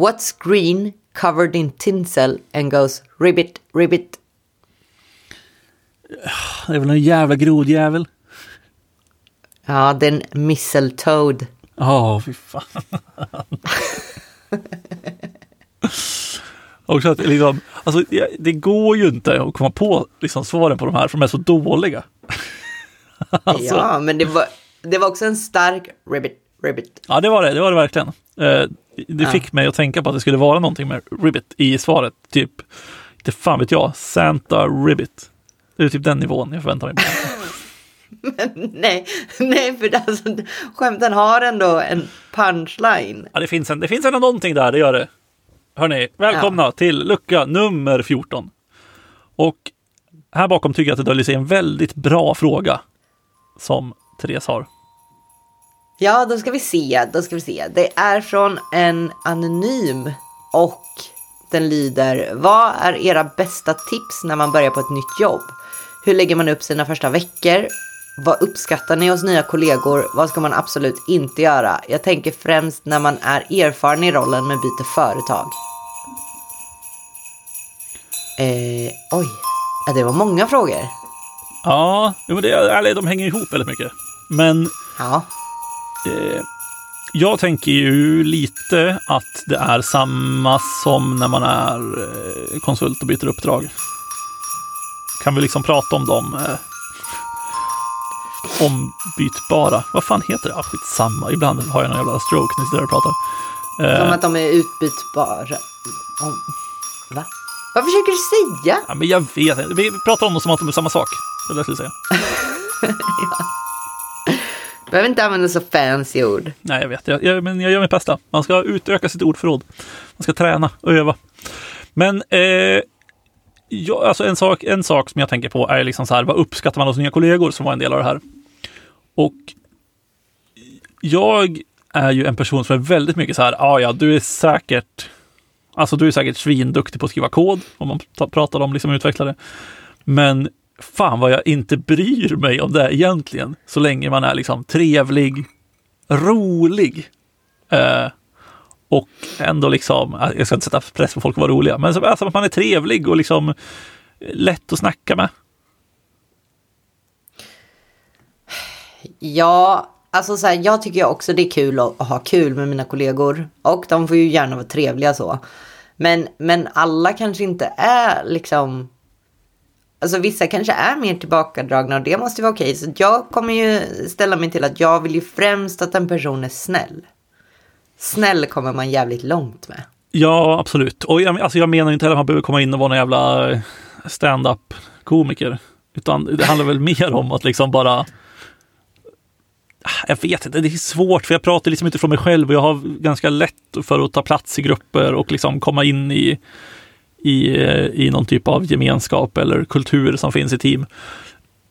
What's green covered in tinsel and goes ribbit, ribbit? Det är väl en jävla grodjävel. Ja, det är en mistletoad. Ja, oh, fy fan. Också att liksom, alltså, det går ju inte att komma på liksom, svaren på de här, för de är så dåliga. alltså. Ja, men det var, det var också en stark ribbit, ribbit. Ja, det var det, det var det verkligen. Eh, det ja. fick mig att tänka på att det skulle vara någonting med ribbit i svaret, typ, inte fan vet jag, Santa ribbit. Det är typ den nivån jag förväntar mig. Men nej, nej, för alltså, skämten har ändå en punchline. Ja, det finns, en, det finns ändå någonting där, det gör det. Hörni, välkomna ja. till lucka nummer 14. Och här bakom tycker jag att det döljer sig en väldigt bra fråga som Therese har. Ja, då ska vi se, då ska vi se. Det är från en anonym och den lyder Vad är era bästa tips när man börjar på ett nytt jobb? Hur lägger man upp sina första veckor? Vad uppskattar ni hos nya kollegor? Vad ska man absolut inte göra? Jag tänker främst när man är erfaren i rollen men byter företag. Eh, oj, det var många frågor. Ja, men det, eller, de hänger ihop väldigt mycket. Men ja. Eh, jag tänker ju lite att det är samma som när man är eh, konsult och byter uppdrag. Kan vi liksom prata om dem? Eh, ombytbara. Vad fan heter det? Ah, skitsamma. Ibland har jag någon jävla stroke när jag sitter och pratar. Som eh, att de är utbytbara. Om... Va? Vad försöker du säga? Ja, men jag vet inte. Vi pratar om dem som att de är samma sak. Det är det jag skulle säga. ja. Behöver inte använda så fancy ord. Nej, jag vet. Jag, jag, men jag gör mitt bästa. Man ska utöka sitt ordförråd. Man ska träna och öva. Men eh, jag, alltså en, sak, en sak som jag tänker på är liksom så här, vad uppskattar man hos nya kollegor som var en del av det här? Och jag är ju en person som är väldigt mycket så här, ja, ah, ja, du är säkert, alltså du är säkert svinduktig på att skriva kod, om man pratar om liksom utvecklare. Men fan vad jag inte bryr mig om det egentligen, så länge man är liksom trevlig, rolig. Eh, och ändå liksom, jag ska inte sätta press på folk att vara roliga, men alltså att man är trevlig och liksom lätt att snacka med. Ja, alltså så här, jag tycker också det är kul att ha kul med mina kollegor. Och de får ju gärna vara trevliga så. Men, men alla kanske inte är liksom... Alltså vissa kanske är mer tillbakadragna och det måste vara okej. Så jag kommer ju ställa mig till att jag vill ju främst att en person är snäll. Snäll kommer man jävligt långt med. Ja, absolut. Och jag, alltså jag menar inte heller att man behöver komma in och vara någon jävla eh, stand-up komiker. Utan det handlar väl mer om att liksom bara ah, jag vet inte, det är svårt för jag pratar liksom utifrån mig själv och jag har ganska lätt för att ta plats i grupper och liksom komma in i, i, i någon typ av gemenskap eller kultur som finns i team.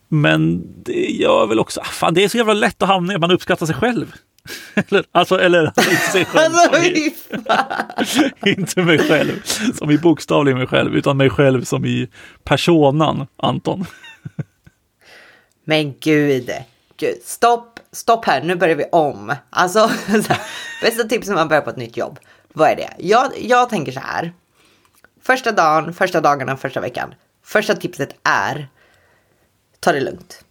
Men det gör väl också, fan det är så jävla lätt att hamna i att man uppskattar sig själv. eller, alltså, eller inte sig själv. Alltså, inte mig själv, som i bokstavligen mig själv, utan mig själv som i personan Anton. Men gud, gud, stopp stopp här, nu börjar vi om. Alltså, bästa tips när man börjar på ett nytt jobb. Vad är det? Jag, jag tänker så här. Första dagen, första dagarna, första veckan. Första tipset är, ta det lugnt.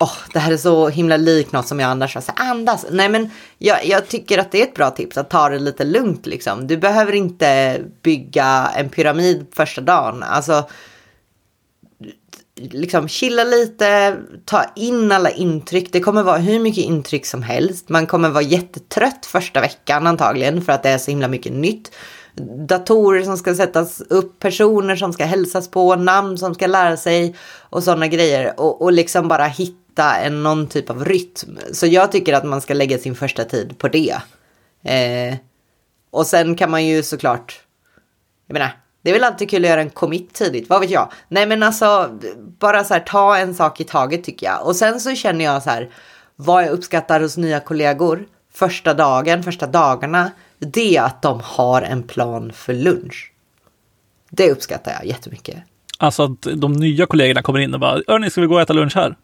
Oh, det här är så himla likt något som jag annars har sagt. Andas. Nej, men jag, jag, tycker att det är ett bra tips att ta det lite lugnt liksom. Du behöver inte bygga en pyramid första dagen. Alltså, liksom chilla lite, ta in alla intryck. Det kommer vara hur mycket intryck som helst. Man kommer vara jättetrött första veckan antagligen för att det är så himla mycket nytt. Datorer som ska sättas upp, personer som ska hälsas på, namn som ska lära sig och sådana grejer. Och, och liksom bara hitta en, någon typ av rytm. Så jag tycker att man ska lägga sin första tid på det. Eh, och sen kan man ju såklart, jag menar, det är väl alltid kul att göra en commit tidigt, vad vet jag. Nej men alltså, bara så här ta en sak i taget tycker jag. Och sen så känner jag så här, vad jag uppskattar hos nya kollegor första dagen, första dagarna, det är att de har en plan för lunch. Det uppskattar jag jättemycket. Alltså att de nya kollegorna kommer in och bara, Örni, ska vi gå och äta lunch här?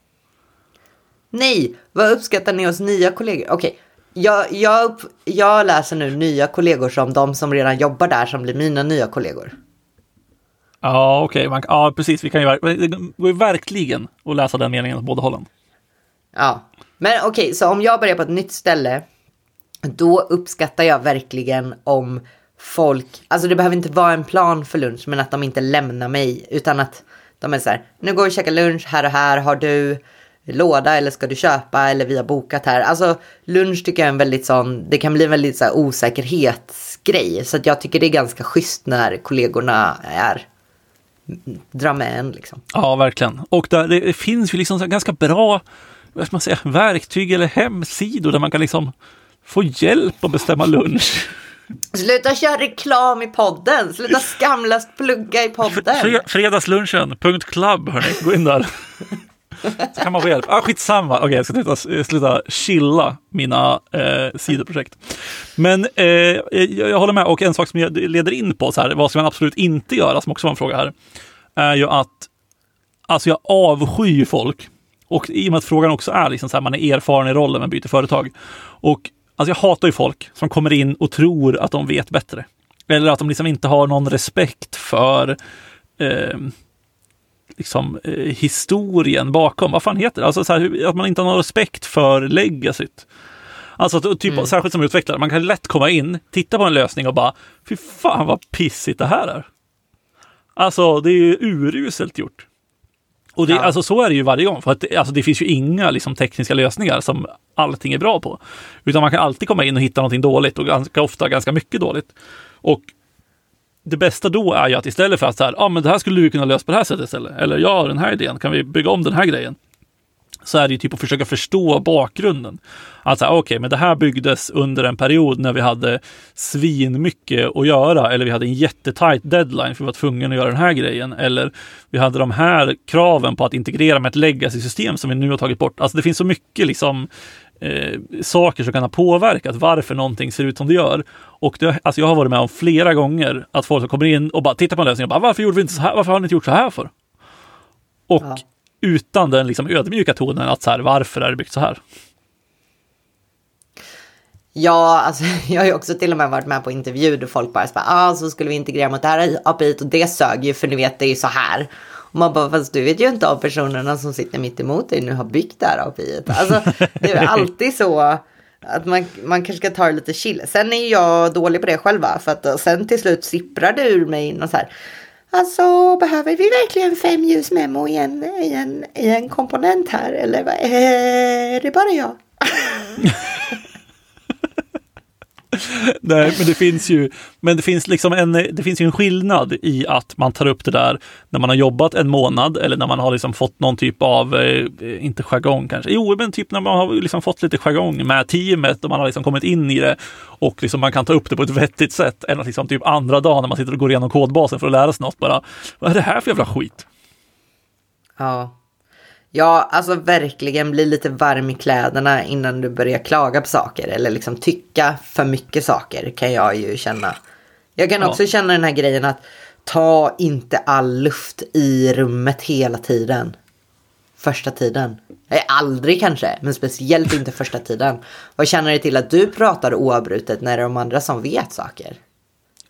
Nej, vad uppskattar ni hos nya kollegor? Okej, jag, jag, upp- jag läser nu nya kollegor som de som redan jobbar där som blir mina nya kollegor. Ja, okej. man- Ja, precis. Vi kan ju, det går ju verkligen att läsa den meningen åt båda hållen. Ja, men okej, så om jag börjar på ett nytt ställe, då uppskattar jag verkligen om folk, alltså det behöver inte vara en plan för lunch, men att de inte lämnar mig, utan att de är så här, nu går vi och käkar lunch här och här, har du låda eller ska du köpa eller vi har bokat här. Alltså lunch tycker jag är en väldigt sån, det kan bli en väldigt så här osäkerhetsgrej, så att jag tycker det är ganska schysst när kollegorna är, drar med en liksom. Ja, verkligen. Och där, det finns ju liksom så ganska bra vad ska man säga, verktyg eller hemsidor där man kan liksom få hjälp att bestämma lunch. Sluta köra reklam i podden. Sluta skamlöst plugga i podden. Fre- Fredagslunchen.club, hörni. Gå in där. Så kan man få hjälp. Ah, skitsamma. Okej, jag ska sluta, sluta chilla mina eh, sidoprojekt. Men eh, jag, jag håller med. Och en sak som jag leder in på, så här, vad ska man absolut inte göra, som också var en fråga här, är ju att alltså jag avskyr folk. Och i och med att frågan också är liksom så här, man är erfaren i rollen men byter företag. Och alltså jag hatar ju folk som kommer in och tror att de vet bättre. Eller att de liksom inte har någon respekt för eh, liksom, eh, historien bakom. Vad fan heter det? Alltså så här, att man inte har någon respekt för legacyt. Alltså typ, särskilt som utvecklare, man kan lätt komma in, titta på en lösning och bara, fy fan vad pissigt det här är. Alltså det är ju uruselt gjort. Och det, Ja. alltså, så är det ju varje gång, för att alltså, det finns ju inga liksom, tekniska lösningar som allting är bra på. Utan man kan alltid komma in och hitta någonting dåligt och ganska ofta ganska mycket dåligt. Och det bästa då är ju att istället för att så här, ah, men det här skulle du kunna lösa på det här sättet istället. Eller ja, den här idén, kan vi bygga om den här grejen? Så är det ju typ att försöka förstå bakgrunden. Alltså, okej, okej, men det här byggdes under en period när vi hade svin mycket att göra. Eller vi hade en jättetajt deadline för vi var tvungna att göra den här grejen. Eller vi hade de här kraven på att integrera med ett legacy-system som vi nu har tagit bort. Alltså det finns så mycket liksom eh, saker som kan ha påverkat varför någonting ser ut som det gör. Och det, alltså jag har varit med om flera gånger att folk kommer in och bara tittar på en lösning och bara varför gjorde vi inte så här? Varför har ni inte gjort så här för? Och Ja utan den liksom ödmjuka tonen att så här, varför är det byggt så här? Ja, alltså jag har ju också till och med varit med på intervju där folk bara bara, ah, så skulle vi integrera mot det här API och det sög ju för ni vet det är ju så här. Och man bara, fast du vet ju inte av personerna som sitter mitt emot dig nu har byggt det här API. Alltså det är alltid så att man, man kanske ska ta det lite chill. Sen är jag dålig på det själva för att sen till slut sipprar det ur mig något så här. Alltså behöver vi verkligen fem ljusmemo i en, i, en, i en komponent här eller vad? Eh, är det bara jag? Nej, men det finns ju, men det finns liksom en, det finns ju en skillnad i att man tar upp det där när man har jobbat en månad eller när man har liksom fått någon typ av, eh, inte jargong kanske, jo men typ när man har liksom fått lite jargong med teamet och man har liksom kommit in i det och liksom man kan ta upp det på ett vettigt sätt än att liksom typ andra dagen när man sitter och går igenom kodbasen för att lära sig något bara, vad är det här för jävla skit? Ja. Ja, alltså verkligen bli lite varm i kläderna innan du börjar klaga på saker eller liksom tycka för mycket saker kan jag ju känna. Jag kan Ja. också känna den här grejen att ta inte all luft i rummet hela tiden. Första tiden. Nej, aldrig kanske, men speciellt inte första tiden. Vad känner det till att du pratar oavbrutet när det är de andra som vet saker?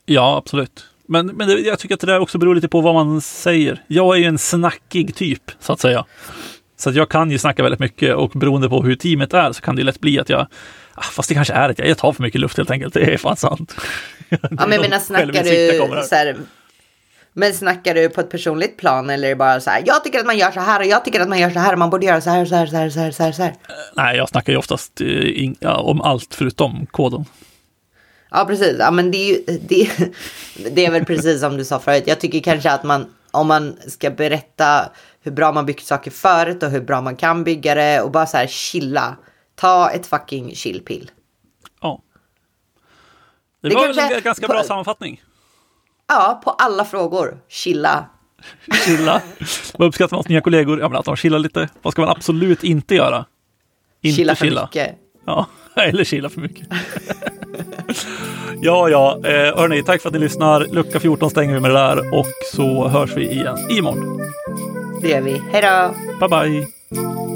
Ja, absolut. Men, men det, jag tycker att det där också beror lite på vad man säger. Jag är ju en snackig typ, så att säga. Så jag kan ju snacka väldigt mycket och beroende på hur teamet är så kan det ju lätt bli att jag, ah, fast det kanske är att jag, tar för mycket luft helt enkelt. Det är fan sant. Ja, men jag menar, snackar du så här, men snackar du på ett personligt plan eller är det bara så här, jag tycker att man gör så här och jag tycker att man gör så här och man borde göra så här, så här, så här, så här, så här, så här. Nej, jag snackar ju oftast eh, in, ja, om allt förutom koden. Ja, precis. Ja, men det är ju, det, det är väl precis som du sa förut. Jag tycker kanske att man, om man ska berätta hur bra man byggt saker förut och hur bra man kan bygga det och bara så här chilla. Ta ett fucking chillpill. Ja. Det, Det var kanske- en ganska på- bra sammanfattning. Ja, på alla frågor. Chilla. Chilla. Vad uppskattar man hos nya kollegor? Ja, men att de chillar lite. Vad ska man absolut inte göra? Inte chilla för mycket. Ja, eller chilla för mycket. ja, ja, eh, hörni, tack för att ni lyssnar. Lucka 14 stänger vi med det där och så hörs vi igen imorgon. Det gör vi. Hej då! Bye, bye!